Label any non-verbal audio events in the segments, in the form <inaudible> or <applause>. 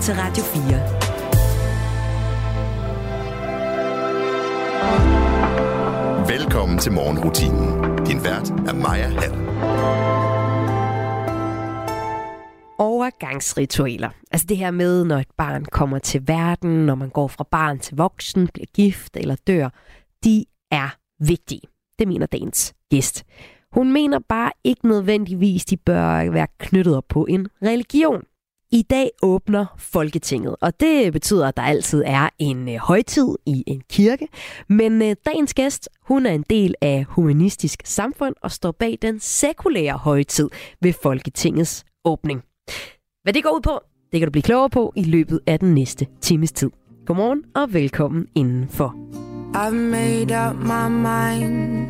til Radio 4. Velkommen til morgenrutinen. Din vært er Maja Hall. Overgangsritualer. Altså det her med, når et barn kommer til verden, når man går fra barn til voksen, bliver gift eller dør, de er vigtige. Det mener dagens gæst. Hun mener bare ikke nødvendigvis, de bør være knyttet op på en religion. I dag åbner Folketinget, og det betyder, at der altid er en øh, højtid i en kirke. Men øh, dagens gæst, hun er en del af Humanistisk Samfund og står bag den sekulære højtid ved Folketingets åbning. Hvad det går ud på, det kan du blive klogere på i løbet af den næste times tid. Godmorgen og velkommen indenfor. I've made up my mind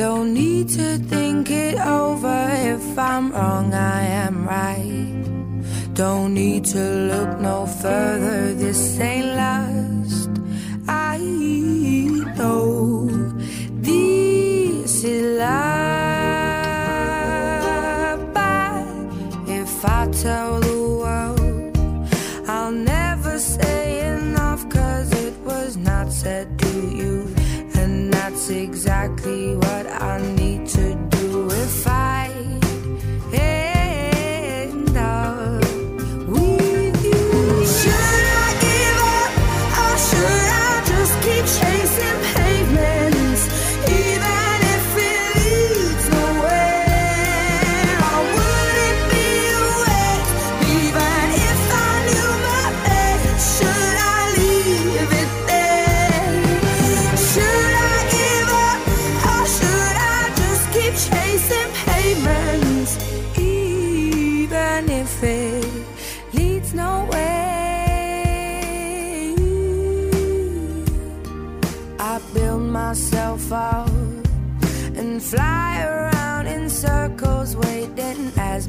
Don't need to think it over If I'm wrong, I am right Don't need to look no further. This ain't last I know This is life But if I tell the world I'll never say enough Cause it was not said to you. And that's exactly what I need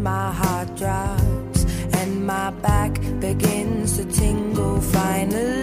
my heart drops and my back begins to tingle finally.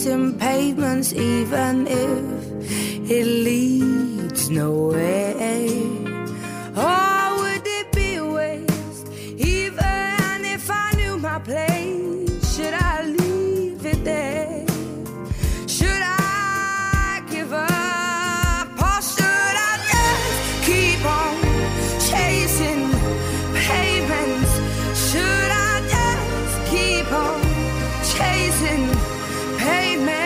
Chasing pavements even if it leads nowhere? Or would it be a waste even if I knew my place? Should I leave it there? Should I give up or should I just keep on chasing pavements? Should I just keep on chasing Hey man.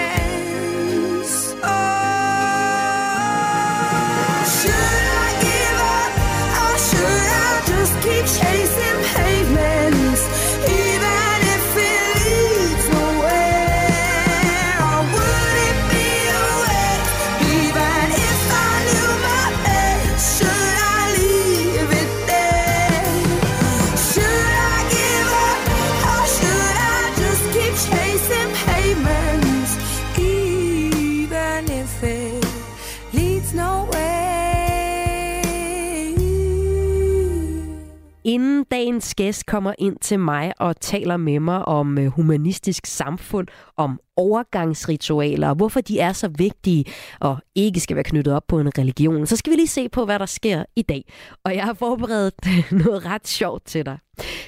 Dagens gæst kommer ind til mig og taler med mig om øh, humanistisk samfund, om overgangsritualer og hvorfor de er så vigtige og ikke skal være knyttet op på en religion, så skal vi lige se på, hvad der sker i dag. Og jeg har forberedt <laughs> noget ret sjovt til dig.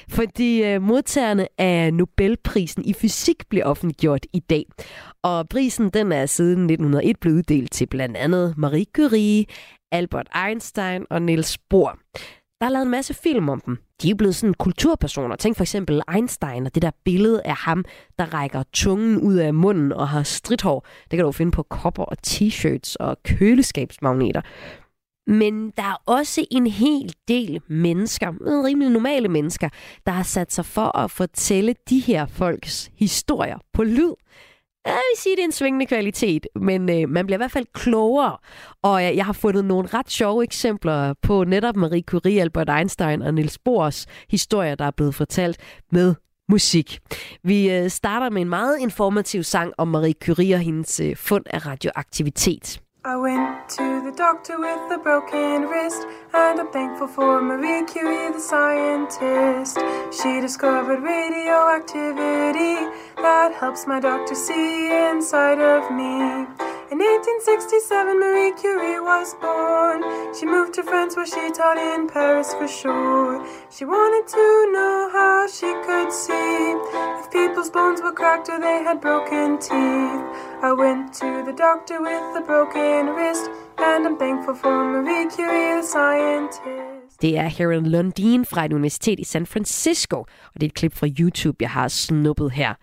Fordi øh, modtagerne af Nobelprisen i fysik blev offentliggjort i dag. Og prisen den er siden 1901 blevet uddelt til blandt andet Marie Curie, Albert Einstein og Niels Bohr. Der er lavet en masse film om dem. De er blevet sådan kulturpersoner. Tænk for eksempel Einstein og det der billede af ham, der rækker tungen ud af munden og har stridthår. Det kan du finde på kopper og t-shirts og køleskabsmagneter. Men der er også en hel del mennesker, øh, rimelig normale mennesker, der har sat sig for at fortælle de her folks historier på lyd. Jeg vil sige, det er en svingende kvalitet, men øh, man bliver i hvert fald klogere. Og jeg, jeg har fundet nogle ret sjove eksempler på netop Marie Curie, Albert Einstein og Niels Bohrs historier, der er blevet fortalt med musik. Vi øh, starter med en meget informativ sang om Marie Curie og hendes øh, fund af radioaktivitet. I went to the doctor with a broken wrist, and I'm thankful for Marie Curie, the scientist. She discovered radioactivity that helps my doctor see inside of me. In 1867, Marie Curie was born. She moved to France where she taught in Paris for sure. She wanted to know how she could see if people's bones were cracked or they had broken teeth. I went to the doctor with a broken wrist, and I'm thankful for Marie Curie, the scientist. Det er Heron Lundin fra et universitet i San Francisco, og det er et klip fra YouTube, jeg har snuppet her.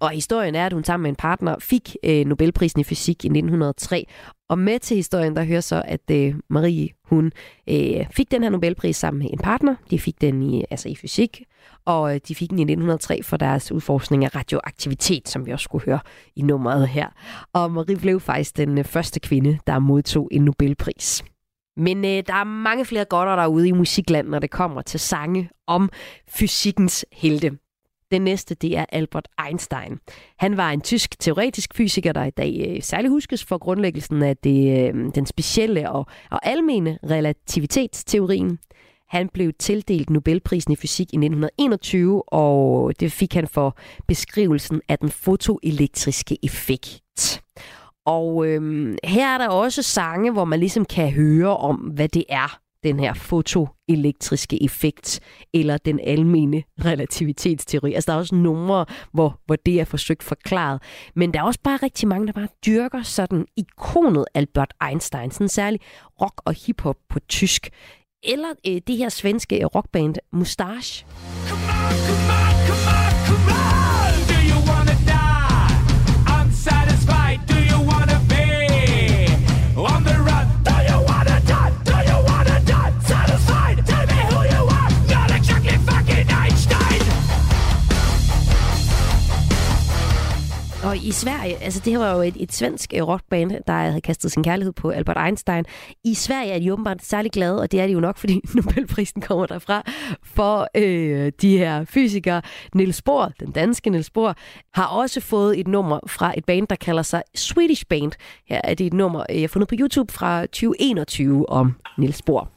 Og historien er, at hun sammen med en partner fik øh, Nobelprisen i fysik i 1903. Og med til historien, der hører så, at øh, Marie, hun øh, fik den her Nobelpris sammen med en partner. De fik den i, altså i fysik, og øh, de fik den i 1903 for deres udforskning af radioaktivitet, som vi også skulle høre i nummeret her. Og Marie blev faktisk den øh, første kvinde, der modtog en Nobelpris. Men øh, der er mange flere godter derude i musikland, når det kommer til sange om fysikkens helte. Den næste, det er Albert Einstein. Han var en tysk teoretisk fysiker, der i dag øh, særligt huskes for grundlæggelsen af det, øh, den specielle og, og almene relativitetsteorien. Han blev tildelt Nobelprisen i fysik i 1921, og det fik han for beskrivelsen af den fotoelektriske effekt. Og øhm, her er der også sange, hvor man ligesom kan høre om, hvad det er, den her fotoelektriske effekt, eller den almene relativitetsteori. Altså, der er også numre, hvor, hvor det er forsøgt forklaret. Men der er også bare rigtig mange, der bare dyrker sådan ikonet Albert Einstein, sådan særlig rock og hiphop på tysk. Eller øh, det her svenske rockband Mustache. Come on, come on. I Sverige, altså det her var jo et, et svensk øh, rockband, der havde kastet sin kærlighed på Albert Einstein. I Sverige er de åbenbart særlig glade, og det er de jo nok, <laughs> fordi Nobelprisen kommer derfra, for øh, de her fysikere. Niels Bohr, den danske Niels Bohr, har også fået et nummer fra et band, der kalder sig Swedish Band. Her er det et nummer, øh, jeg har fundet på YouTube fra 2021 om Niels Bohr.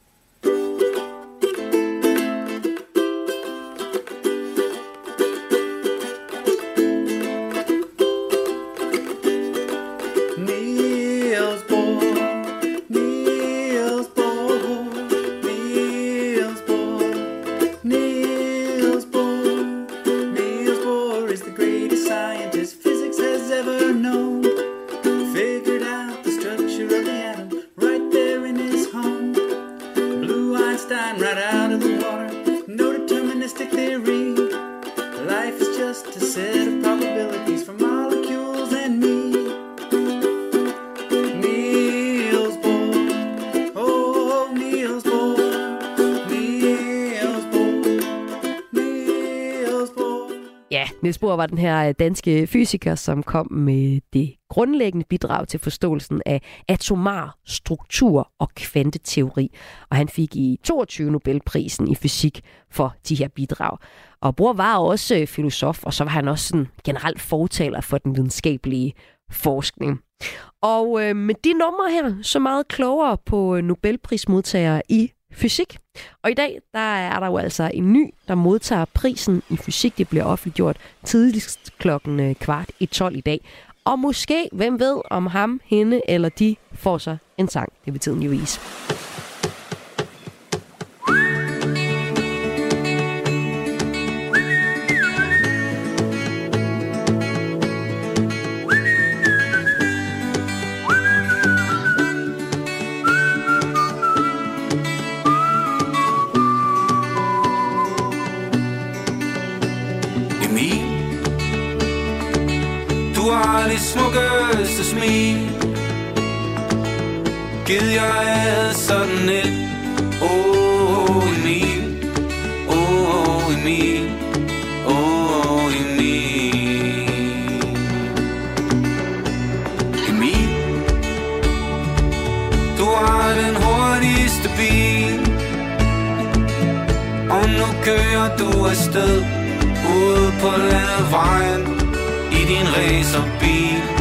Bohr var den her øh, danske fysiker, som kom med det grundlæggende bidrag til forståelsen af atomar struktur og kvanteteori. Og han fik i 22 Nobelprisen i fysik for de her bidrag. Og bror var også øh, filosof, og så var han også sådan generelt fortaler for den videnskabelige forskning. Og øh, med de numre her, så meget klogere på øh, Nobelprismodtagere i fysik. Og i dag, der er der jo altså en ny, der modtager prisen i fysik. Det bliver offentliggjort tidligst klokken øh, kvart i 12 i dag. Og måske, hvem ved, om ham, hende eller de får sig en sang. Det vil tiden jo vise. Smukkeste smil. Gid jeg havde sådan et Åh, oh, Emil Åh, oh, Emil Åh, oh, Emil Emil Du har den hurtigste bil. Og nu kører du afsted Ude på landevejen. I din racerbil Åh,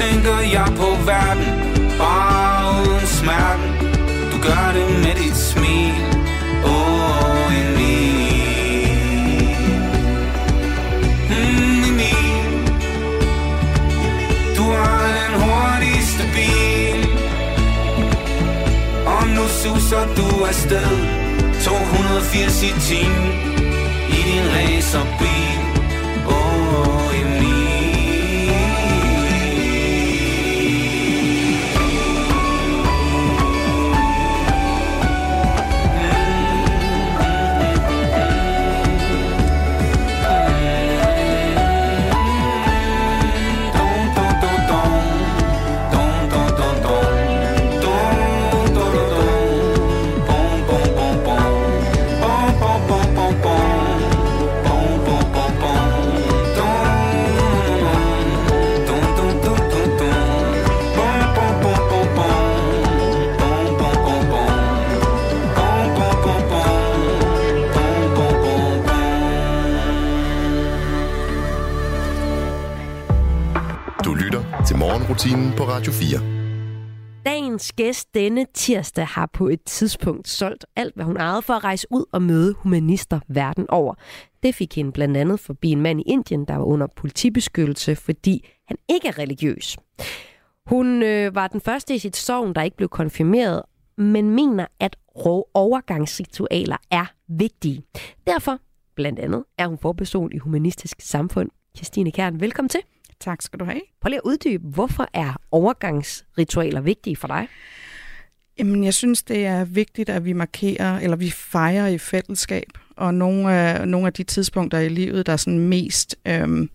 tænker jeg på verden. Bare uden smerten Du gør det med dit smil. Åh, oh, Emil. Mm, Emil. Du har den hurtigste bil. Og nu suser du afsted. 280 i timen I din racerbil. Morgenrutinen på Radio 4. Dagens gæst denne tirsdag har på et tidspunkt solgt alt, hvad hun ejede for at rejse ud og møde humanister verden over. Det fik hende blandt andet forbi en mand i Indien, der var under politibeskyttelse, fordi han ikke er religiøs. Hun øh, var den første i sit sovn, der ikke blev konfirmeret, men mener, at rå overgangsritualer er vigtige. Derfor, blandt andet, er hun forperson i Humanistisk Samfund. Christine Kern, velkommen til. Tak skal du have. Prøv lige at uddybe, hvorfor er overgangsritualer vigtige for dig? Jamen, jeg synes, det er vigtigt, at vi markerer, eller vi fejrer i fællesskab. Og nogle af, nogle af de tidspunkter i livet, der er sådan mest, øhm,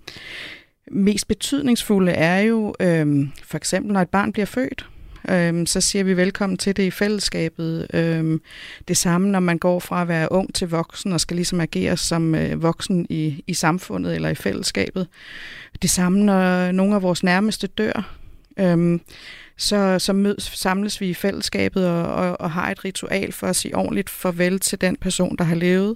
mest betydningsfulde, er jo øhm, for eksempel, når et barn bliver født. Øhm, så siger vi velkommen til det i fællesskabet. Øhm, det samme, når man går fra at være ung til voksen, og skal ligesom agere som øh, voksen i, i samfundet eller i fællesskabet. Det samme, når nogle af vores nærmeste dør. Øhm, så, så mødes, samles vi i fællesskabet og, og, og har et ritual for at sige ordentligt farvel til den person, der har levet.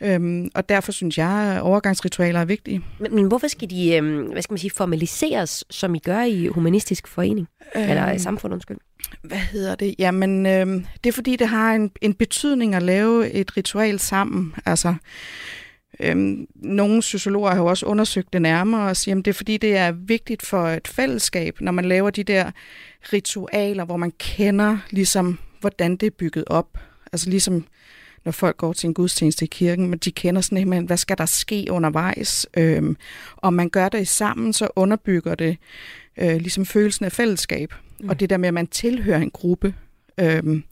Øhm, og derfor synes jeg, at overgangsritualer er vigtige. Men, men hvorfor skal de, øhm, hvad skal man sige, formaliseres, som I gør i Humanistisk Forening? Øhm, Eller i samfund, undskyld. Hvad hedder det? Jamen, øhm, det er fordi, det har en, en betydning at lave et ritual sammen. Altså, øhm, nogle sociologer har jo også undersøgt det nærmere og siger, at det er fordi, det er vigtigt for et fællesskab, når man laver de der ritualer, hvor man kender ligesom, hvordan det er bygget op. Altså ligesom når folk går til en gudstjeneste i kirken, men de kender sådan helt, hvad skal der ske undervejs? Øhm, og man gør det sammen, så underbygger det øh, ligesom følelsen af fællesskab. Mm. Og det der med, at man tilhører en gruppe. Øhm,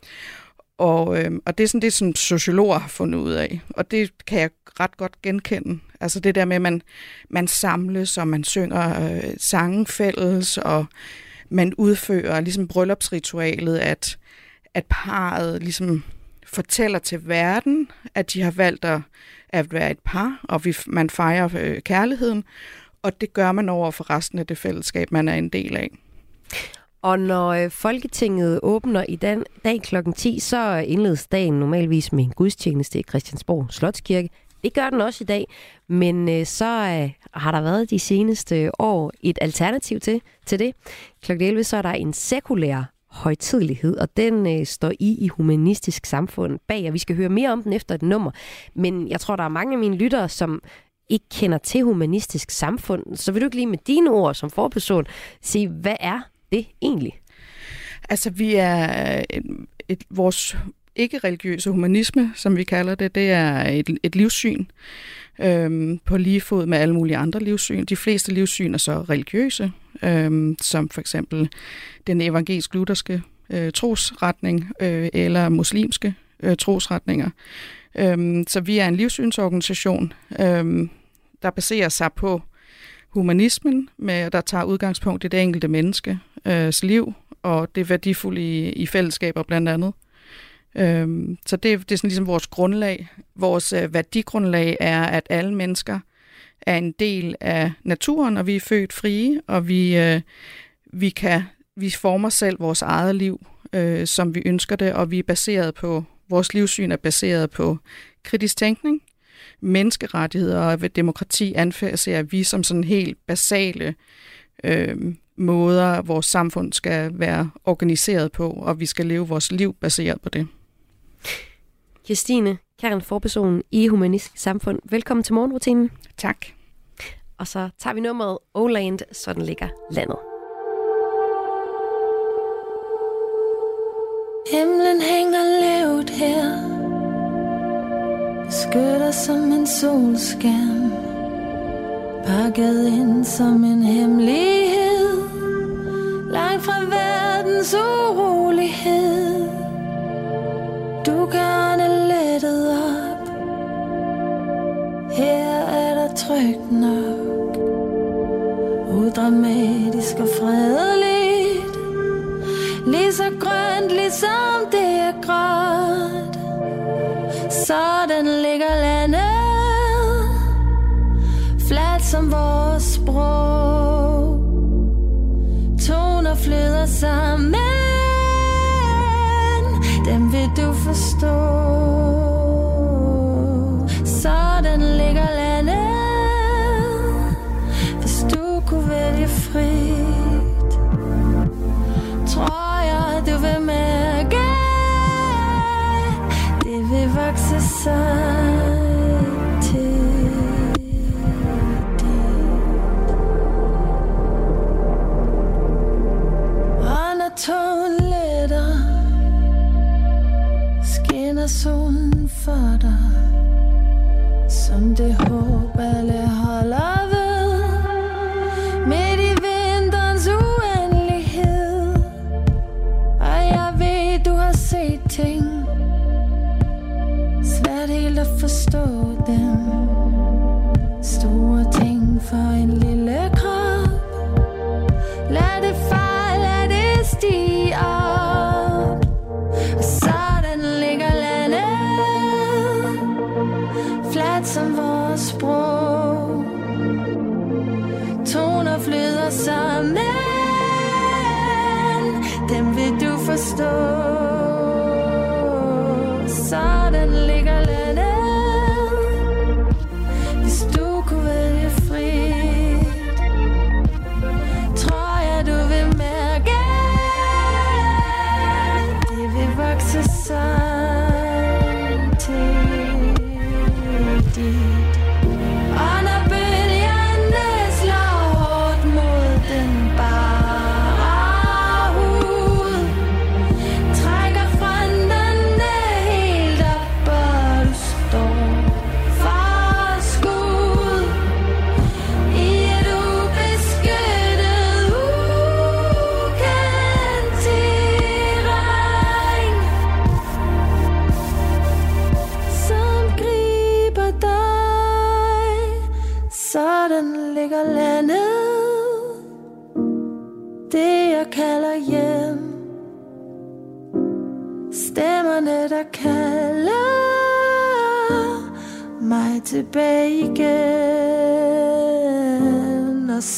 og, øhm, og det er sådan det, som sociologer har fundet ud af. Og det kan jeg ret godt genkende. Altså det der med, at man, man samles, og man synger øh, sange fælles, og man udfører ligesom bryllupsritualet, at, at parret ligesom fortæller til verden, at de har valgt at, at være et par, og vi, man fejrer øh, kærligheden, og det gør man over for resten af det fællesskab, man er en del af. Og når øh, Folketinget åbner i den, dag kl. 10, så indledes dagen normalvis med en gudstjeneste i Christiansborg Slotskirke. Det gør den også i dag, men øh, så øh, har der været de seneste år et alternativ til, til det. Kl. 11 så er der en sekulær højtidlighed, og den øh, står I i Humanistisk Samfund bag, og vi skal høre mere om den efter et nummer. Men jeg tror, der er mange af mine lyttere, som ikke kender til Humanistisk Samfund. Så vil du ikke lige med dine ord som forperson sige, hvad er det egentlig? Altså, vi er øh, et, et, vores ikke-religiøse humanisme, som vi kalder det, det er et, et livssyn øhm, på lige fod med alle mulige andre livssyn. De fleste livssyn er så religiøse, øhm, som for eksempel den evangelisk-lutherske øh, trosretning øh, eller muslimske øh, trosretninger. Øhm, så vi er en livssynsorganisation, øhm, der baserer sig på humanismen, med, der tager udgangspunkt i det enkelte menneskes øh, liv, og det værdifulde i, i fællesskaber blandt andet. Øhm, så det, det er sådan ligesom vores grundlag. Vores øh, værdigrundlag er, at alle mennesker er en del af naturen, og vi er født frie, og vi, øh, vi, kan, vi former selv vores eget liv, øh, som vi ønsker det, og vi er baseret på, vores livssyn er baseret på kritisk tænkning, menneskerettigheder og demokrati anfører vi som sådan helt basale øh, måder, vores samfund skal være organiseret på, og vi skal leve vores liv baseret på det. Christine, Karen forperson i Humanistisk Samfund. Velkommen til morgenrutinen. Tak. Og så tager vi nummeret Oland, sådan ligger landet. Himlen hænger lavt her Skytter som en solskærm Pakket ind som en hemmelighed Langt fra verdens urolighed Du kan Her er der trygt nok. Udramatisk og fredeligt. Lige så grønt, ligesom det er gråt. Sådan ligger landet. Flat som vores sprog. Toner flyder sammen. Dem vil du forstå. Solen for dig Som det håb alle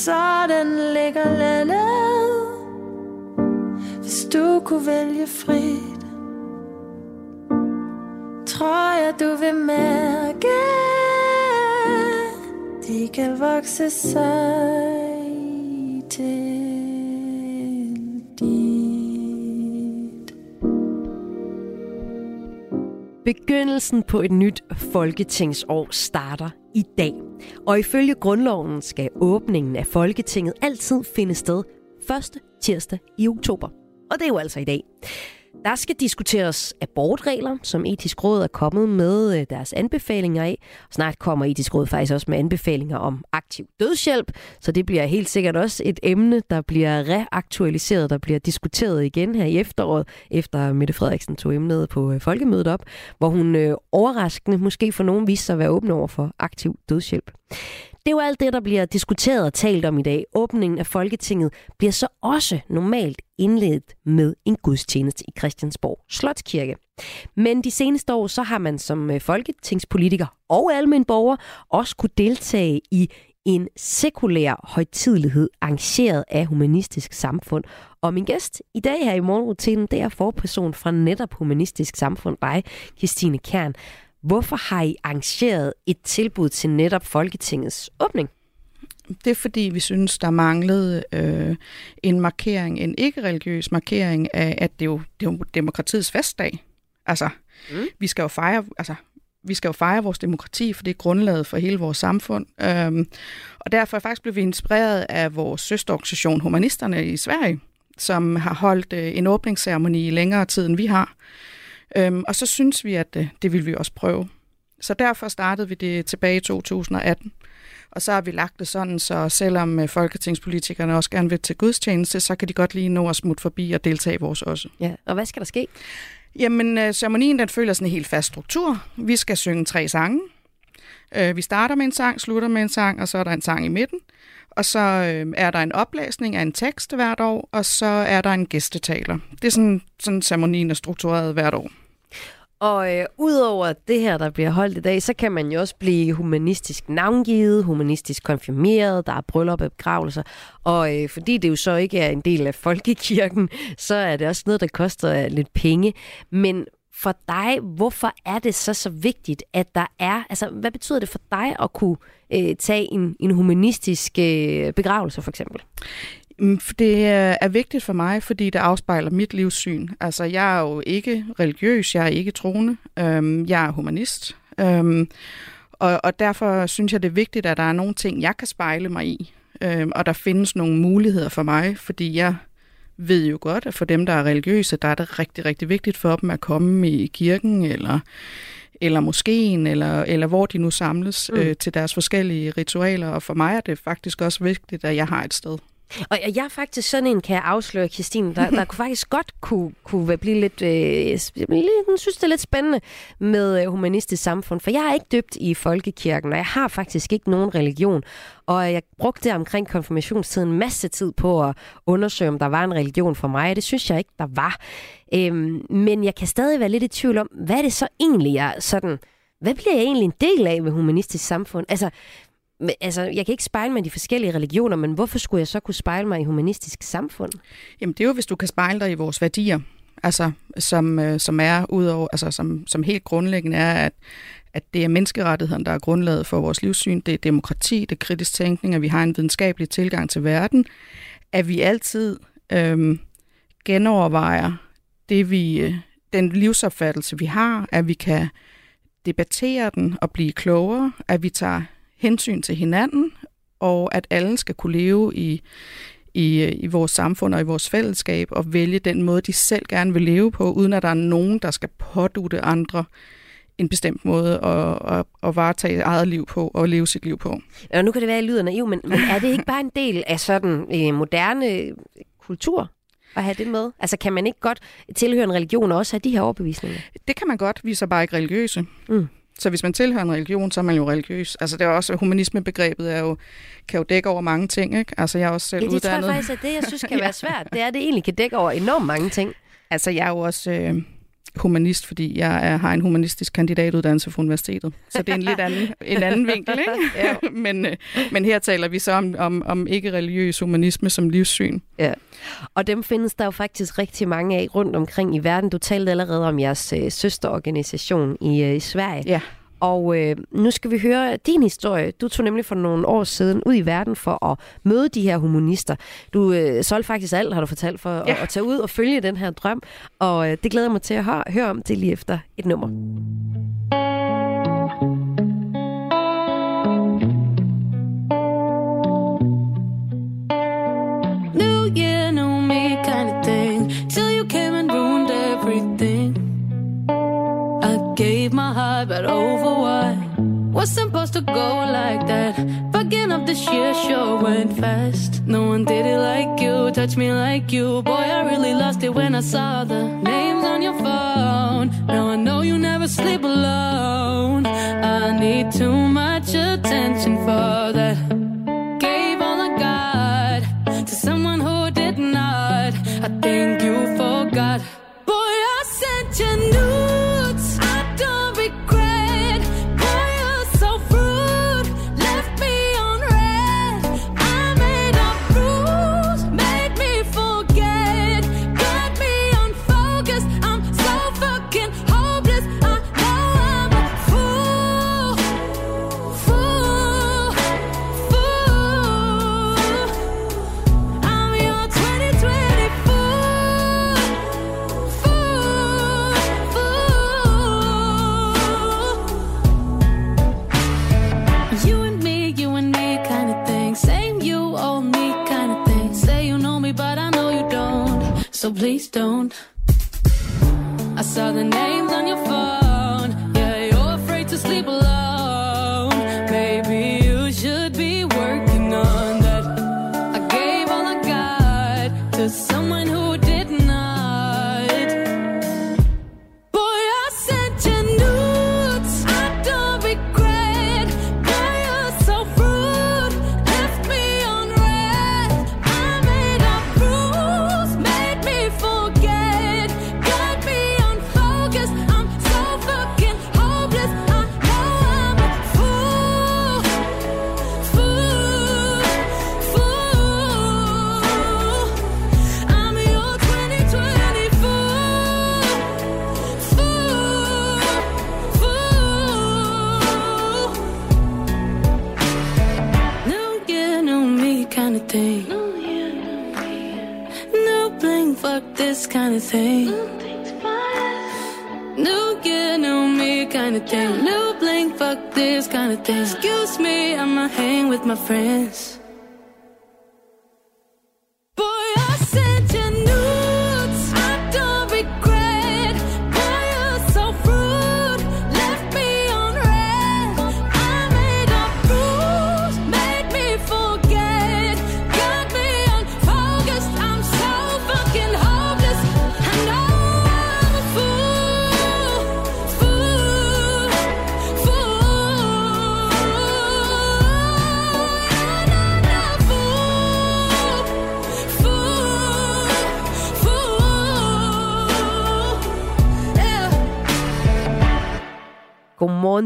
sådan ligger landet. Hvis du kunne vælge frit Tror jeg du vil mærke De kan vokse sig til. Begyndelsen på et nyt folketingsår starter i dag. Og ifølge grundloven skal åbningen af Folketinget altid finde sted første tirsdag i oktober. Og det er jo altså i dag. Der skal diskuteres abortregler, som etisk råd er kommet med øh, deres anbefalinger af. Snart kommer etisk råd faktisk også med anbefalinger om aktiv dødshjælp, så det bliver helt sikkert også et emne, der bliver reaktualiseret, der bliver diskuteret igen her i efteråret, efter Mette Frederiksen tog emnet på øh, folkemødet op, hvor hun øh, overraskende måske for nogen viste sig at være åben over for aktiv dødshjælp. Det er jo alt det, der bliver diskuteret og talt om i dag. Åbningen af Folketinget bliver så også normalt indledt med en gudstjeneste i Christiansborg Slotskirke. Men de seneste år, så har man som øh, folketingspolitiker og almen borger også kunne deltage i en sekulær højtidelighed arrangeret af Humanistisk Samfund. Og min gæst i dag her i morgenrutinen, det er forperson fra netop Humanistisk Samfund, dig, Christine Kern. Hvorfor har I arrangeret et tilbud til netop Folketingets åbning? Det er fordi, vi synes, der manglede øh, en markering, en ikke-religiøs markering af, at det er jo, det er jo demokratiets festdag. Altså, mm. vi skal jo fejre, altså, vi skal jo fejre vores demokrati, for det er grundlaget for hele vores samfund. Øhm, og derfor faktisk blev vi inspireret af vores søsterorganisation Humanisterne i Sverige, som har holdt øh, en åbningsceremoni i længere tid, end vi har. Øhm, og så synes vi, at øh, det vil vi også prøve. Så derfor startede vi det tilbage i 2018. Og så har vi lagt det sådan, så selvom øh, folketingspolitikerne også gerne vil til gudstjeneste, så kan de godt lige nå at smutte forbi og deltage i vores også. Ja, og hvad skal der ske? Jamen, øh, ceremonien den følger sådan en helt fast struktur. Vi skal synge tre sange. Vi starter med en sang, slutter med en sang, og så er der en sang i midten. Og så øh, er der en oplæsning af en tekst hvert år, og så er der en gæstetaler. Det er sådan, sådan ceremonien er struktureret hvert år. Og øh, udover det her, der bliver holdt i dag, så kan man jo også blive humanistisk navngivet, humanistisk konfirmeret, der er bryllup og begravelser. Og øh, fordi det jo så ikke er en del af folkekirken, så er det også noget, der koster øh, lidt penge. Men for dig, hvorfor er det så så vigtigt, at der er, altså hvad betyder det for dig at kunne øh, tage en, en humanistisk øh, begravelse for eksempel? Mm, det er er vigtigt for mig, fordi det afspejler mit livssyn. Altså, jeg er jo ikke religiøs, jeg er ikke troende, øhm, jeg er humanist. Øhm, og, og derfor synes jeg, det er vigtigt, at der er nogle ting, jeg kan spejle mig i. Øhm, og der findes nogle muligheder for mig, fordi jeg ved jo godt, at for dem, der er religiøse, der er det rigtig, rigtig vigtigt for dem at komme i kirken, eller eller moskeen, eller, eller hvor de nu samles mm. øh, til deres forskellige ritualer. Og for mig er det faktisk også vigtigt, at jeg har et sted. Og jeg er faktisk sådan en, kan jeg afsløre, Christine, der, der kunne faktisk godt kunne, kunne blive lidt, øh, jeg synes det er lidt spændende med øh, humanistisk samfund, for jeg er ikke døbt i folkekirken, og jeg har faktisk ikke nogen religion. Og jeg brugte omkring konfirmationstiden en masse tid på at undersøge, om der var en religion for mig, og det synes jeg ikke, der var. Øhm, men jeg kan stadig være lidt i tvivl om, hvad er det så egentlig, jeg sådan... Hvad bliver jeg egentlig en del af med humanistisk samfund? Altså, men, altså, jeg kan ikke spejle mig i de forskellige religioner, men hvorfor skulle jeg så kunne spejle mig i humanistisk samfund? Jamen, det er jo, hvis du kan spejle dig i vores værdier, altså, som, øh, som er udover, altså, som, som helt grundlæggende er, at, at det er menneskerettigheden, der er grundlaget for vores livssyn, det er demokrati, det er kritisk tænkning, at vi har en videnskabelig tilgang til verden, at vi altid øh, genovervejer det, vi, øh, den livsopfattelse, vi har, at vi kan debattere den og blive klogere, at vi tager hensyn til hinanden, og at alle skal kunne leve i, i, i vores samfund og i vores fællesskab og vælge den måde, de selv gerne vil leve på, uden at der er nogen, der skal pådute andre en bestemt måde at, at, at varetage eget liv på og leve sit liv på. Ja, nu kan det være, at jeg lyder naiv, men, men er det ikke bare en del af sådan en øh, moderne kultur? at have det med? Altså kan man ikke godt tilhøre en religion og også have de her overbevisninger? Det kan man godt, vi er så bare ikke religiøse. Mm. Så hvis man tilhører en religion, så er man jo religiøs. Altså det er også, humanismebegrebet er jo, kan jo dække over mange ting, ikke? Altså jeg er også selv Ja, det uddannet. tror jeg faktisk er det, jeg synes kan <laughs> være svært. Det er, at det egentlig kan dække over enormt mange ting. Altså jeg er jo også øh, humanist, fordi jeg er, har en humanistisk kandidatuddannelse fra universitetet. Så det er en lidt anden, en anden vinkel, ikke? <laughs> Ja. <laughs> men, øh, men her taler vi så om, om, om ikke-religiøs humanisme som livssyn. Ja. Og dem findes der jo faktisk rigtig mange af rundt omkring i verden. Du talte allerede om jeres øh, søsterorganisation i, øh, i Sverige. Ja. Og øh, nu skal vi høre din historie. Du tog nemlig for nogle år siden ud i verden for at møde de her humanister. Du øh, solgte faktisk alt, har du fortalt, for ja. at, at tage ud og følge den her drøm. Og øh, det glæder jeg mig til at høre, høre om det lige efter et nummer. To go like that. Fucking up the shit show went fast. No one did it like you, touch me like you. Boy, I really lost it when I saw the names on your phone. Now I know you never sleep alone. I need too much attention for that. Saw the names on your phone. Yeah, you're afraid to sleep alone. Maybe you should be working on that. I gave all I got to someone who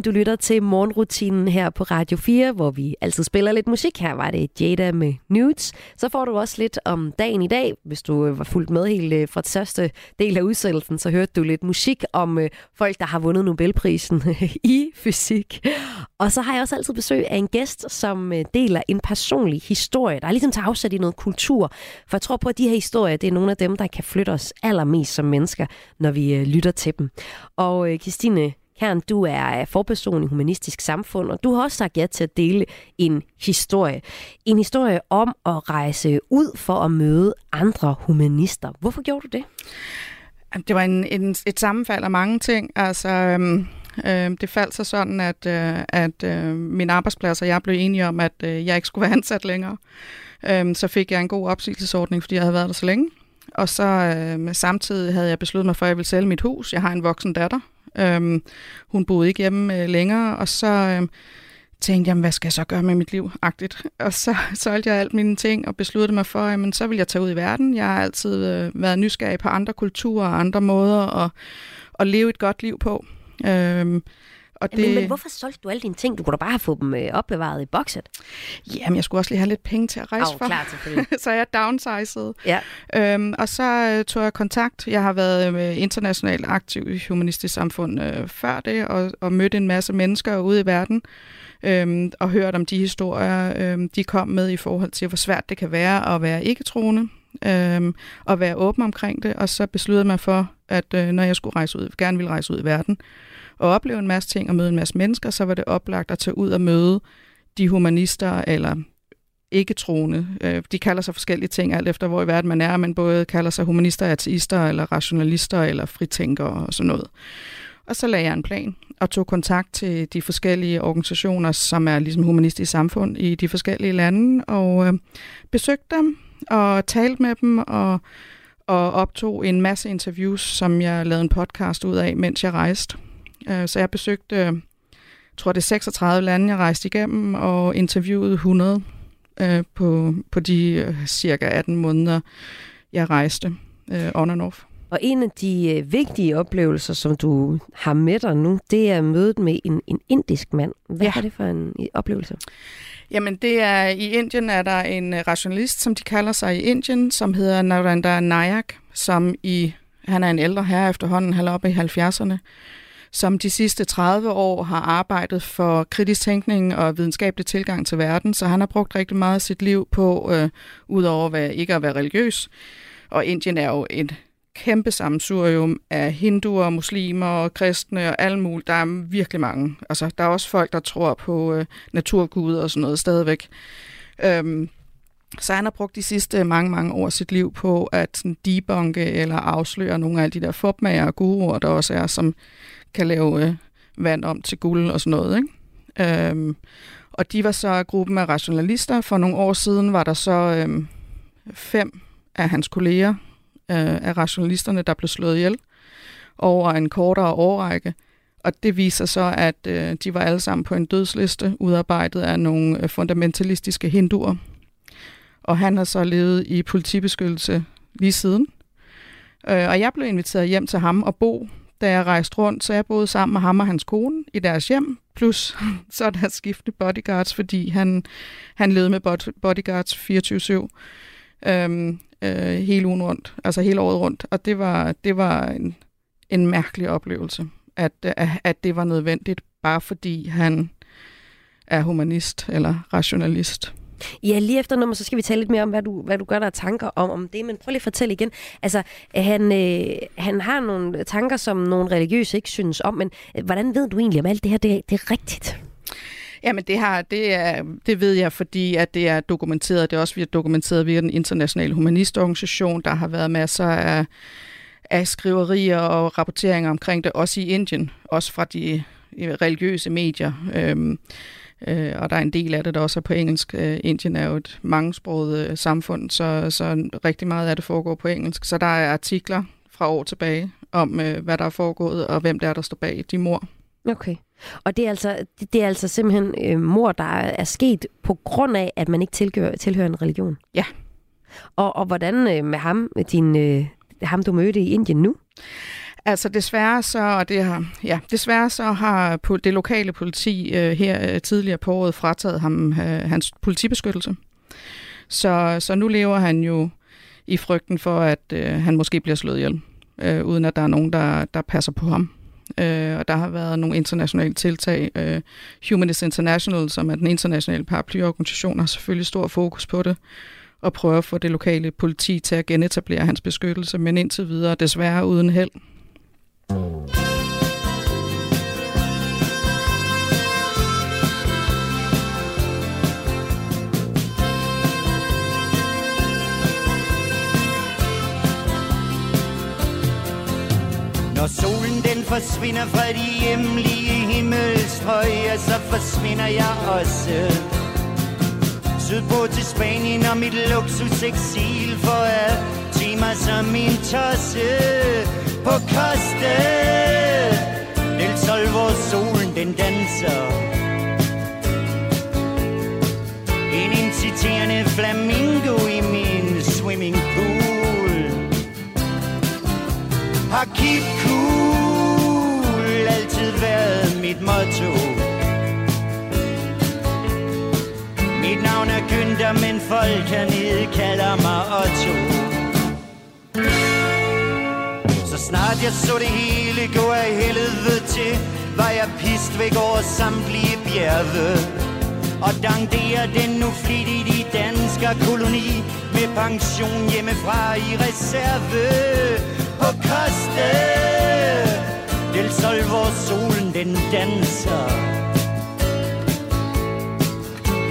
du lytter til morgenrutinen her på Radio 4, hvor vi altid spiller lidt musik. Her var det Jada med Nudes. Så får du også lidt om dagen i dag. Hvis du øh, var fuldt med helt øh, fra det første del af udsendelsen, så hørte du lidt musik om øh, folk, der har vundet Nobelprisen <laughs> i fysik. Og så har jeg også altid besøg af en gæst, som deler en personlig historie, der er ligesom tager afsæt i noget kultur. For jeg tror på, at de her historier, det er nogle af dem, der kan flytte os allermest som mennesker, når vi lytter til dem. Og Christine Kern, du er øh, forperson i Humanistisk Samfund, og du har også sagt ja til at dele en historie. En historie om at rejse ud for at møde andre humanister. Hvorfor gjorde du det? Det var en, en, et sammenfald af mange ting. Altså, øhm, øhm, det faldt så sådan, at, øh, at øh, min arbejdsplads og jeg blev enige om, at øh, jeg ikke skulle være ansat længere. Øhm, så fik jeg en god opsigelsesordning, fordi jeg havde været der så længe. Og så øh, samtidig havde jeg besluttet mig for, at jeg ville sælge mit hus. Jeg har en voksen datter. Øhm, hun boede ikke hjemme øh, længere, og så øh, tænkte jeg, hvad skal jeg så gøre med mit liv? Agtigt. <laughs> Og så solgte jeg alt mine ting og besluttede mig for, at så vil jeg tage ud i verden. Jeg har altid øh, været nysgerrig på andre kulturer og andre måder at, at leve et godt liv på. Øhm, og Det... Men, men hvorfor solgte du alle dine ting? Du kunne da bare have fået dem øh, opbevaret i bokset. Jamen, jeg skulle også lige have lidt penge til at rejse Au, for. selvfølgelig. <laughs> så jeg downsizede. Ja. Øhm, og så øh, tog jeg kontakt. Jeg har været øh, internationalt aktiv i Humanistisk Samfund øh, før det, og, og mødt en masse mennesker ude i verden, øhm, og hørt om de historier, øhm, de kom med i forhold til, hvor svært det kan være at være ikke-troende, øhm, og være åben omkring det. Og så besluttede mig for, at øh, når jeg skulle rejse ud, gerne ville rejse ud i verden, og opleve en masse ting og møde en masse mennesker, så var det oplagt at tage ud og møde de humanister eller ikke troende. Øh, de kalder sig forskellige ting, alt efter hvor i verden man er, men både kalder sig humanister, ateister, eller rationalister, eller fritænkere og sådan noget. Og så lagde jeg en plan og tog kontakt til de forskellige organisationer, som er ligesom humanistiske samfund i de forskellige lande, og øh, besøgte dem og talte med dem og, og optog en masse interviews, som jeg lavede en podcast ud af, mens jeg rejste. Øh, så jeg besøgte, jeg tror det er 36 lande, jeg rejste igennem, og interviewede 100 øh, på, på de øh, cirka 18 måneder, jeg rejste øh, on and off. Og en af de øh, vigtige oplevelser, som du har med dig nu, det er mødet med en, en indisk mand. Hvad Ja. er det for en øh, oplevelse? Jamen, det er i Indien er der en øh, rationalist, som de kalder sig i Indien, som hedder Narendra Nayak, som i han er en ældre herre efterhånden, han er oppe i 70'erne, som de sidste 30 år har arbejdet for kritisk tænkning og videnskabelig tilgang til verden, så han har brugt rigtig meget af sit liv på, øh, udover hvad, ikke at være religiøs. Og Indien er jo et kæmpe sammensurium af hinduer, muslimer og kristne og alt muligt. Der er virkelig mange. Altså, der er også folk, der tror på øh, naturgud og sådan noget stadigvæk. Øhm, så han har brugt de sidste mange, mange år af sit liv på at sådan debunke eller afsløre nogle af de der fopmager og guruer, der også er, som kan lave øh, vand om til guld og sådan noget. Ikke? Øhm, og de var så gruppen af rationalister. For nogle år siden var der så øhm, fem af hans kolleger øh, af rationalisterne, der blev slået ihjel over en kortere årrække. Og det viser så, at øh, de var alle sammen på en dødsliste, udarbejdet af nogle øh, fundamentalistiske hinduer. Og han har så levet i politibeskyttelse lige siden. Øh, og jeg blev inviteret hjem til ham og bo, da jeg rejste rundt, så jeg boede sammen med ham og hans kone i deres hjem, plus <laughs> så der skiftende bodyguards, fordi han, han levede med bodyguards 24-7 øhm, øh, hele ugen rundt, altså hele året rundt. Og det var, det var en, en mærkelig oplevelse, at, at det var nødvendigt, bare fordi han er humanist eller rationalist. Ja, lige efter nummer, så skal vi tale lidt mere om, hvad du, hvad du gør der af tanker om, om det. Men prøv lige at fortælle igen. Altså, han, øh, han har nogle tanker, som nogle religiøse ikke synes om, men øh, hvordan ved du egentlig, om alt det her det, er- det er rigtigt? Jamen det, her, det, er, det ved jeg, fordi at det er dokumenteret. Det er også dokumenteret via den internationale humanistorganisation. Der har været masser af, af skriverier og rapporteringer omkring det, også i Indien, også fra de religiøse medier. Øhm, øh, og der er en del af det, der også er på engelsk. Øh, Indien er jo et mangesproget øh, samfund, så, så rigtig meget af det foregår på engelsk. Så der er artikler fra år tilbage om, øh, hvad der er foregået, og hvem det er, der står bag de mor. Okay. Og det er altså, det, er altså simpelthen øh, mor, der er sket på grund af, at man ikke tilhører, tilhører en religion? Ja. Og, og hvordan øh, med ham, din, øh, ham du mødte i Indien nu? Altså desværre så, og det har, ja, desværre så har det lokale politi øh, her øh, tidligere på året frataget ham øh, hans politibeskyttelse. Så, så nu lever han jo i frygten for, at øh, han måske bliver slået ihjel, øh, uden at der er nogen, der, der passer på ham. Øh, og der har været nogle internationale tiltag. Øh, Humanist International, som er den internationale paraplyorganisation, har selvfølgelig stor fokus på det og prøver at få det lokale politi til at genetablere hans beskyttelse, men indtil videre desværre uden held. Forsvinder fra de hjemlige himmelstrøg, ja, så forsvinder jeg også. Sydpå til Spanien og mit luksus eksil for at tage som min tosse på koste. Del Sol, hvor solen den danser. En inciterende flamingo i min swimming pool. Har keep cool altid været mit motto. Mit navn er Günther, men folk hernede kalder mig Otto. Så snart jeg så det hele gå af helvede til, var jeg pist væk over samtlige bjerge. Og dankderer den nu flittigt i dansker koloni Med pension hjemmefra i reserve På koste Del Sol, hvor solen den danser.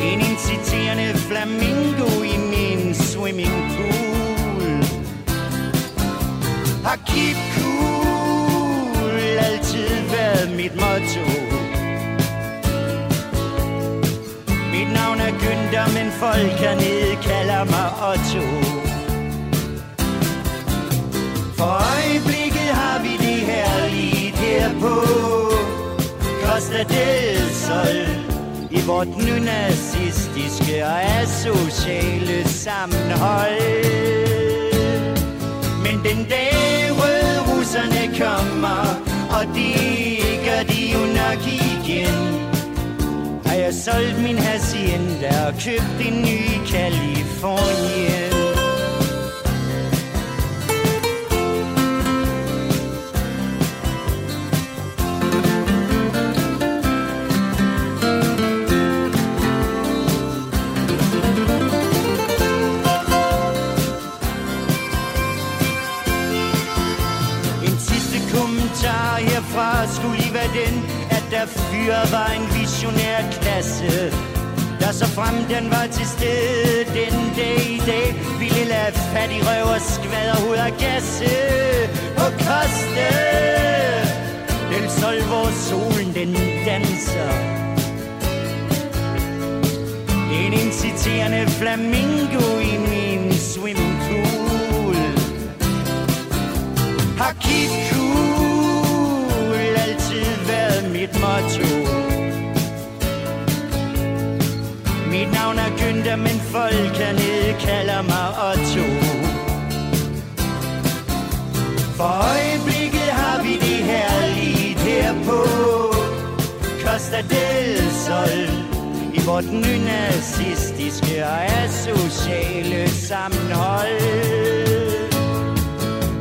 En inciterende flamingo i min swimming pool Har keep cool altid været mit motto. Mit navn er Günther, men folk hernede kalder mig Otto. For Costa i vort nynazistiske og asociale sammenhold. Men den dag røde russerne kommer, og det gør de jo nok igen, har jeg solgt min hacienda og købt en ny Kalifornien. Kommentar herfra skulle lige være den, at der fyret var en visionær klasse. Der så frem den var til stede den dag i dag, ville lade fattig røv og skvader ud af gasse på koste. Del sol, hvor solen den danser. En inciterende flamingo i min swimmingpool har kigget er men folk hernede kalder mig Otto. For øjeblikket har vi det her lidt her på Costa del Sol i vort nynazistiske og asociale sammenhold.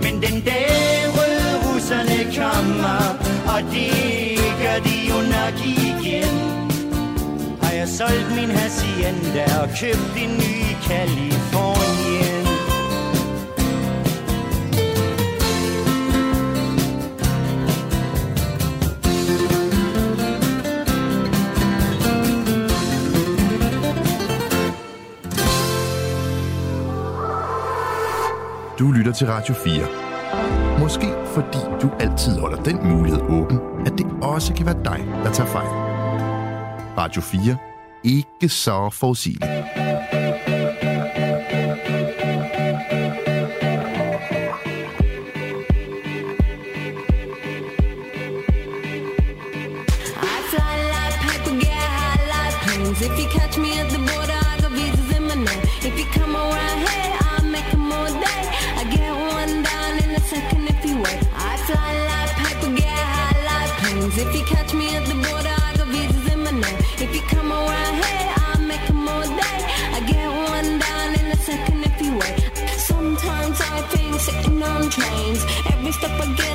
Men den dag røde russerne kommer, og det gør de jo nok i solgt min hacienda og købt en ny Kalifornien. Du lytter til Radio 4. Måske fordi du altid holder den mulighed åben, at det også kan være dig, der tager fejl. Radio 4. Ikke så forudsigeligt. I. If you catch me at the border, I got visas in my name. If you come around here, I'll make 'em all day. I get one down in a second if you wait. I fly like paper, high like planes. If you catch me at the border, trains. Every step I get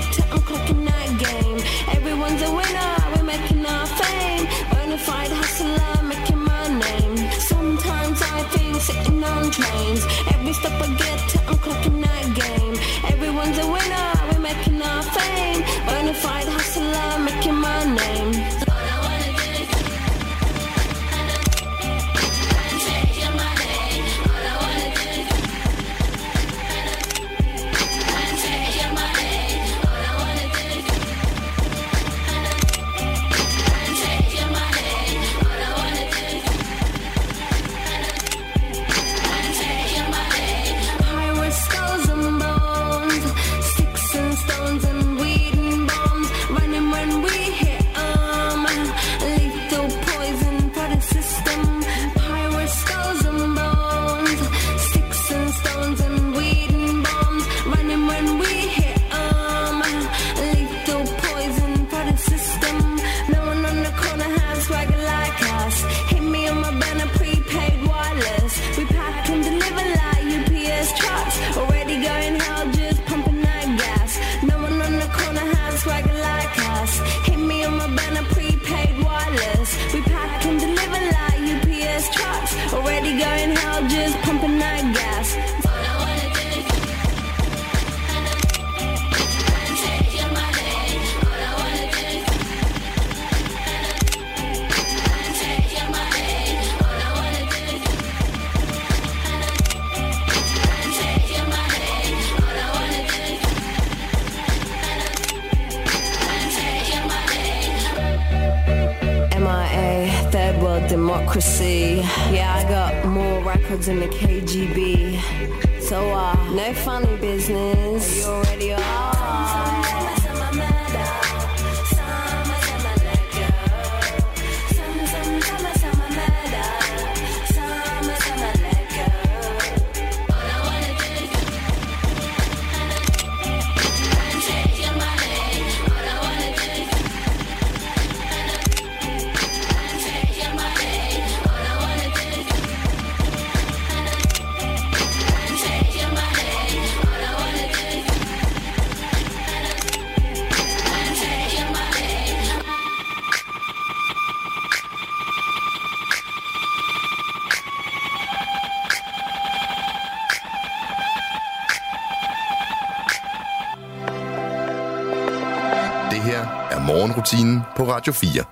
på Radio 4.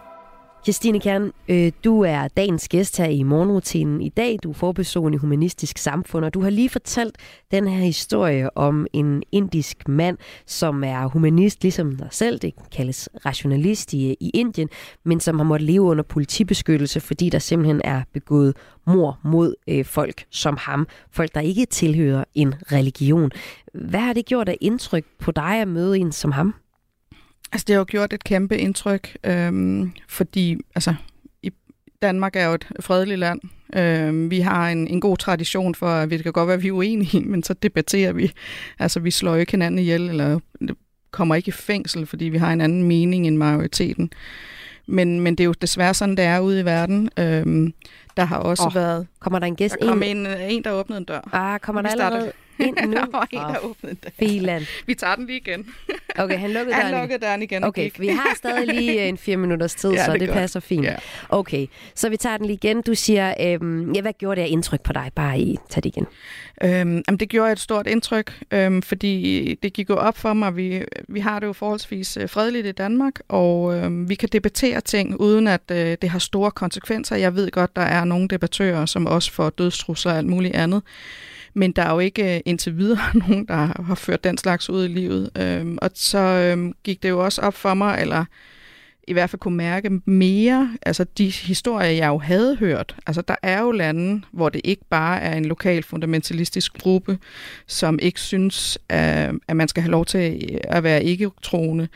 Christine Kern, øh, du er dagens gæst her i morgenrutinen i dag. Du er forperson i Humanistisk Samfund, og du har lige fortalt den her historie om en indisk mand, som er humanist, ligesom dig selv. Det kaldes rationalist i, i Indien, men som har måttet leve under politibeskyttelse, fordi der simpelthen er begået mor mod øh, folk som ham. Folk, der ikke tilhører en religion. Hvad har det gjort af indtryk på dig at møde en som ham? Altså, det har jo gjort et kæmpe indtryk, øhm, fordi altså, i Danmark er jo et fredeligt land. Øhm, vi har en, en god tradition for, at vi kan godt være, vi er uenige, <laughs> men så debatterer vi. Altså, vi slår jo ikke hinanden ihjel, eller kommer ikke i fængsel, fordi vi har en anden mening end majoriteten. Men, men det er jo desværre sådan, det er ude i verden. Øhm, der har også Åh, været... Kommer der en gæst Der kom ind? en, en, der åbnede en dør. Ah, kommer der allerede ind nu? <laughs> der var en, der Åh, åbnede en dør. Filan. <laughs> Vi tager den lige igen. Okay, han lukkede Han døren. lukkede døren igen Okay, vi har stadig lige <laughs> øh, en fire minutters tid, Ja, så det det, er godt. passer fint. Ja. Okay, så vi tager den lige igen. Du siger, øhm, ja, hvad gjorde det af indtryk på dig? Bare i, tag det igen. Øhm, jamen, det gjorde et stort indtryk, øhm, fordi det gik jo op for mig. Vi, vi har det jo forholdsvis øh, fredeligt i Danmark, og øhm, vi kan debattere ting, uden at øh, det har store konsekvenser. Jeg ved godt, der er nogle debattører, som også får dødstrusler og alt muligt andet. Men der er jo ikke øh, indtil videre <laughs> nogen, der har har ført den slags ud i livet. Øhm, og så øhm, gik det jo også op for mig, eller i hvert fald kunne mærke mere, altså de historier, jeg jo havde hørt. Altså der er jo lande, hvor det ikke bare er en lokal fundamentalistisk gruppe, som ikke synes, at at man skal have lov til at være ikke-troende.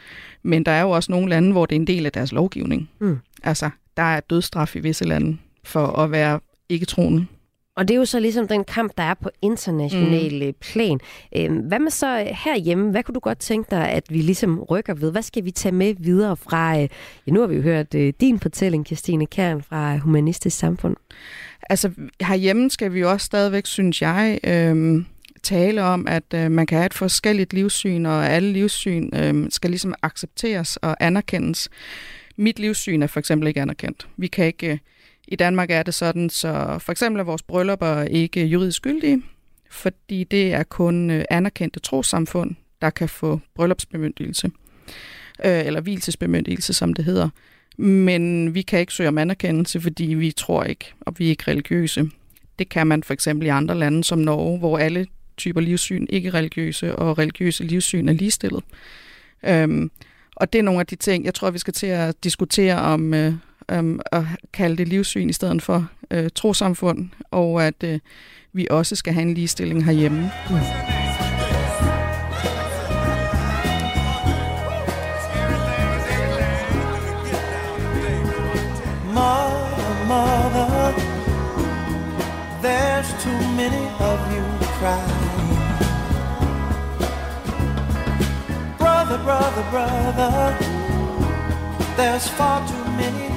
Men der er jo også nogle lande, hvor det er en del af deres lovgivning. Mm. Altså, der er dødsstraf i visse lande for at være ikke-troende. Og det er jo så ligesom den kamp, der er på international mm. plan. Øhm, hvad med så herhjemme? Hvad kunne du godt tænke dig, at vi ligesom rykker ved? Hvad skal vi tage med videre fra... Øh, ja, nu har vi jo hørt øh, din fortælling, Christine Kern, fra Humanistisk Samfund. Altså herhjemme skal vi jo også stadigvæk, synes jeg, øhm, tale om, at øh, man kan have et forskelligt livssyn, og alle livssyn øh, skal ligesom accepteres og anerkendes. Mit livssyn er for eksempel ikke anerkendt. Vi kan ikke... Øh, i Danmark er det sådan, så for eksempel er vores bryllupper ikke juridisk gyldige, fordi det er kun øh, anerkendte trosamfund, der kan få bryllupsbemyndigelse. Øh, eller hvilesesbemyndigelse, som det hedder. Men vi kan ikke søge om anerkendelse, fordi vi tror ikke, og vi er ikke religiøse. Det kan man for eksempel i andre lande som Norge, hvor alle typer livssyn, ikke religiøse og religiøse livssyn er ligestillet. Øhm, og det er nogle af de ting, jeg tror, vi skal til at diskutere om øh, øh, at kalde det livssyn i stedet for øh, trosamfund, og at øh, vi også skal have en ligestilling herhjemme. Mother, mother, there's too many of you crying. Brother, brother, brother, there's far too many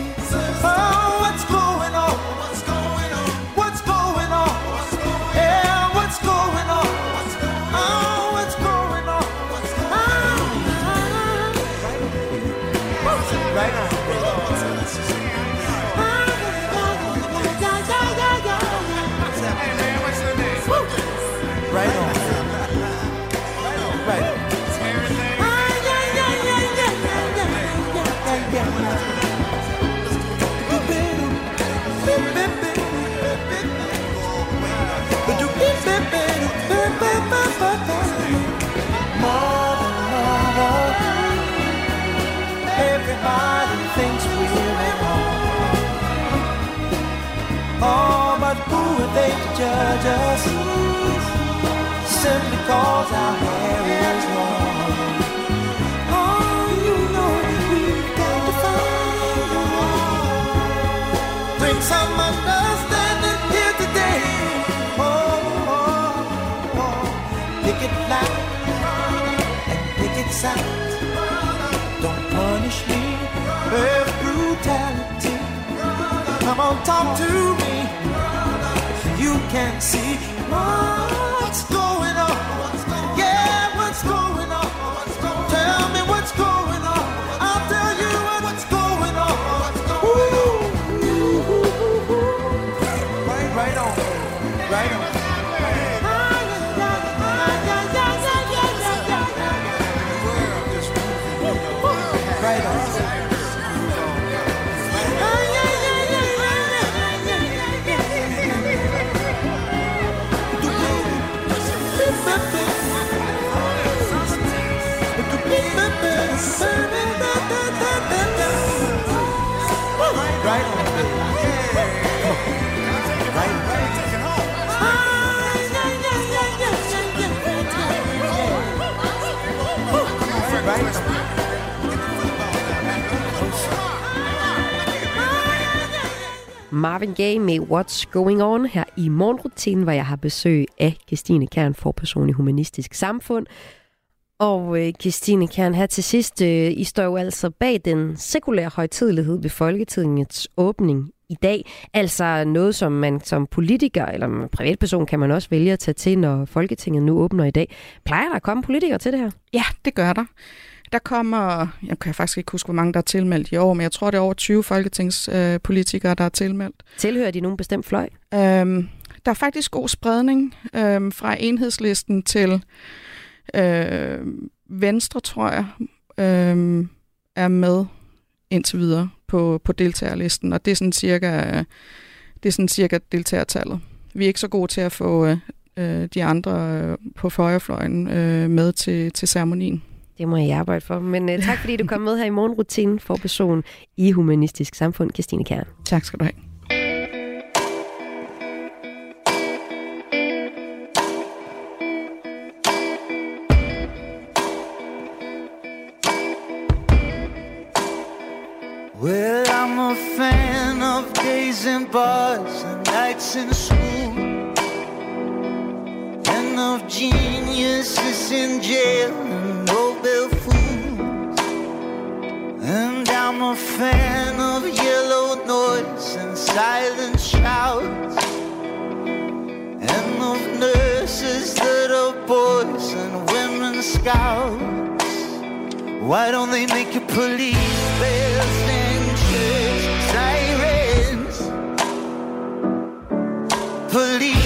Oh, but who are they to judge us? Simply cause On, talk to me. You can't see what's going on. Right on. Right, right. Right. Marvin Gaye med What's Going On her i morgenrutinen, hvor jeg har besøg af Christine Kern, for Personlig Humanistisk Samfund. Og øh, Christine Kern, her til sidst, øh, I står jo altså bag den sekulære højtidelighed ved Folketingets åbning i dag. Altså noget, som man som politiker eller privatperson kan man også vælge at tage til, når Folketinget nu åbner i dag. Plejer der at komme politikere til det her? Ja, det gør der. Der kommer, jeg kan faktisk ikke huske, hvor mange der er tilmeldt i år, men jeg tror, det er over 20 folketingspolitikere, der er tilmeldt. Tilhører de nogen bestemt fløj? Øhm, der er faktisk god spredning øhm, fra enhedslisten til øh, Venstre, tror jeg, øhm, er med indtil videre på, på deltagerlisten, og det er sådan cirka, det er sådan cirka deltagertallet. Vi er ikke så gode til at få øh, øh, de andre øh, på højrefløjen øh, med til, til ceremonien. Det må jeg arbejde for. Men uh, tak fordi du <laughs> kom med her i morgenrutinen for person i Humanistisk Samfund, Christine Kern. Tak skal du have. Days in bars and nights in school, and of geniuses in jail and Nobel fools. And I'm a fan of yellow noise and silent shouts, and of nurses that are boys and women scouts. Why don't they make a police bells and Police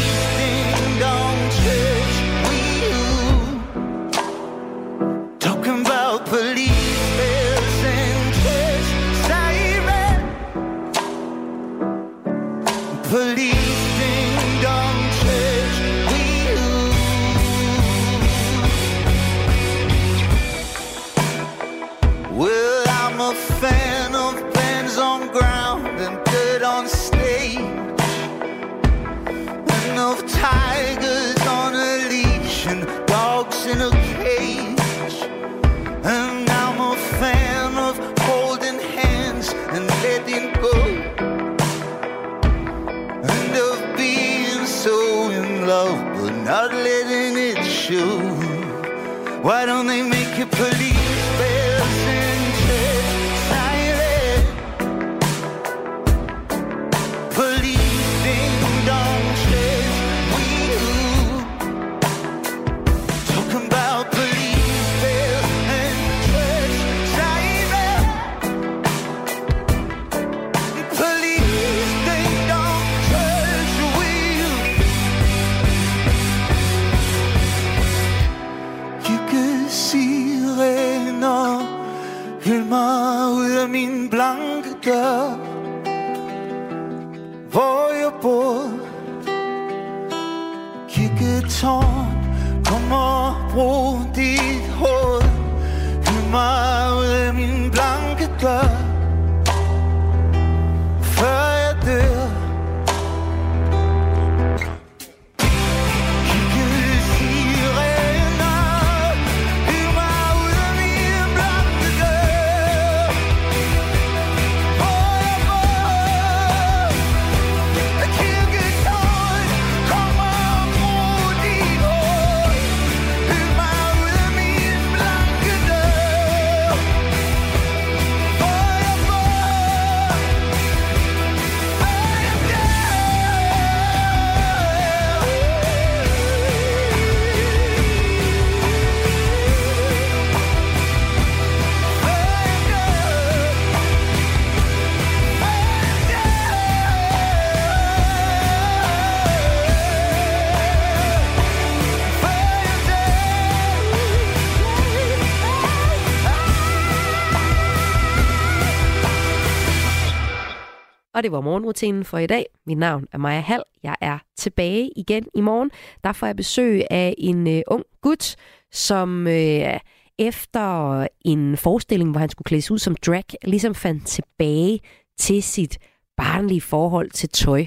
det var morgenrutinen for i dag. Mit navn er Maja Hall. Jeg er tilbage igen i morgen. Der får jeg besøg af en øh, ung gut, som øh, efter en forestilling, hvor han skulle klædes ud som drag, ligesom fandt tilbage til sit barnlige forhold til tøj.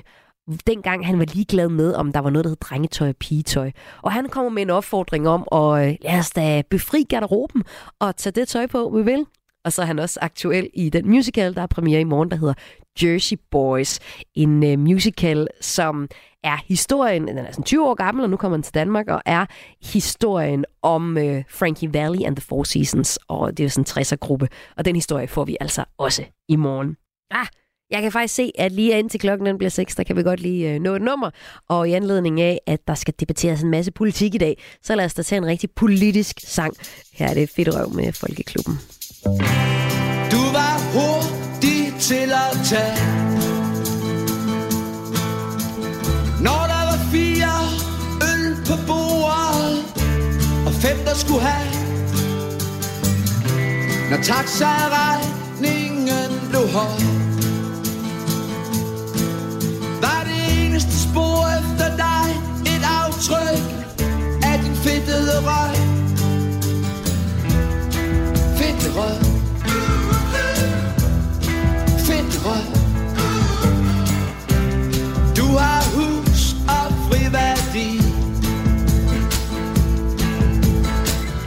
Dengang han var ligeglad med, om der var noget, der hed drengetøj og pigetøj. Og han kommer med en opfordring om at øh, lad os da befri garderoben og tage det tøj på, vi vil. Og så er han også aktuel i den musical, der er premiere i morgen, der hedder Jersey Boys. En øh, musical, som er historien, den er sådan 20 år gammel, og nu kommer den til Danmark, og er historien om øh, Frankie Valli and the Four Seasons, og det er jo sådan en 60'er-gruppe, og den historie får vi altså også i morgen. Ah, jeg kan faktisk se, at lige indtil klokken den bliver 6, der kan vi godt lige øh, nå et nummer. Og i anledning af, at der skal debatteres en masse politik i dag, så lad os da tage en rigtig politisk sang. Her er det Fedt Røv med Folkeklubben. Du var hurtig til at tage. Når der var fire øl på bordet Og fem der skulle have. Når taxaregningen blev høj. Var det eneste spor efter dig Et aftryk af din fedtede røg. Fedte røg Fedt røg Du har hus og friværdi.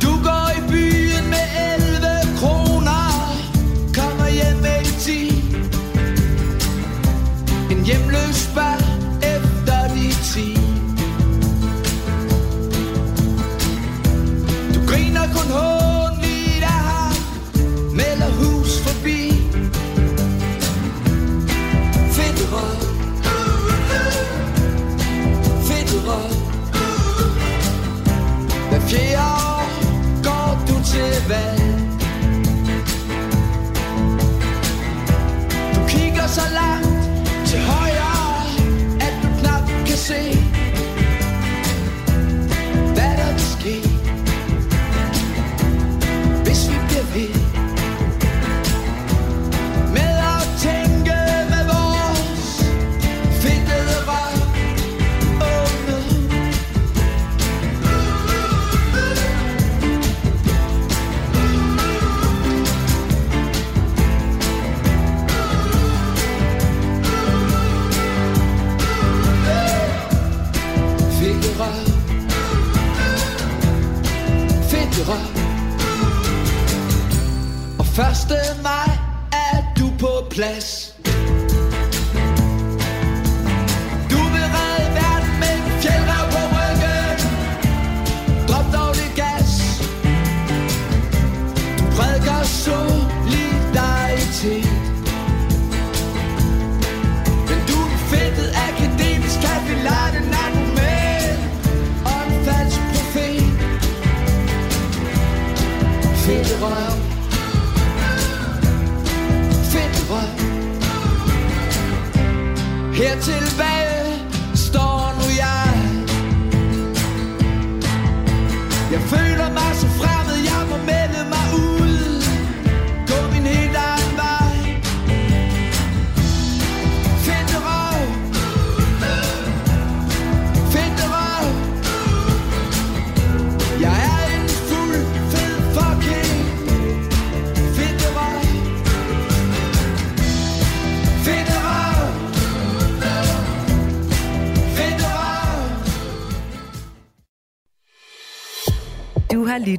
Du går i byen med 11 kroner. Kommer hjem med 10 En hjemløs bør efter de 10 Du griner kun hårdt Hver fjerde år går du til valg Du kigger så langt til højre At du knap kan se.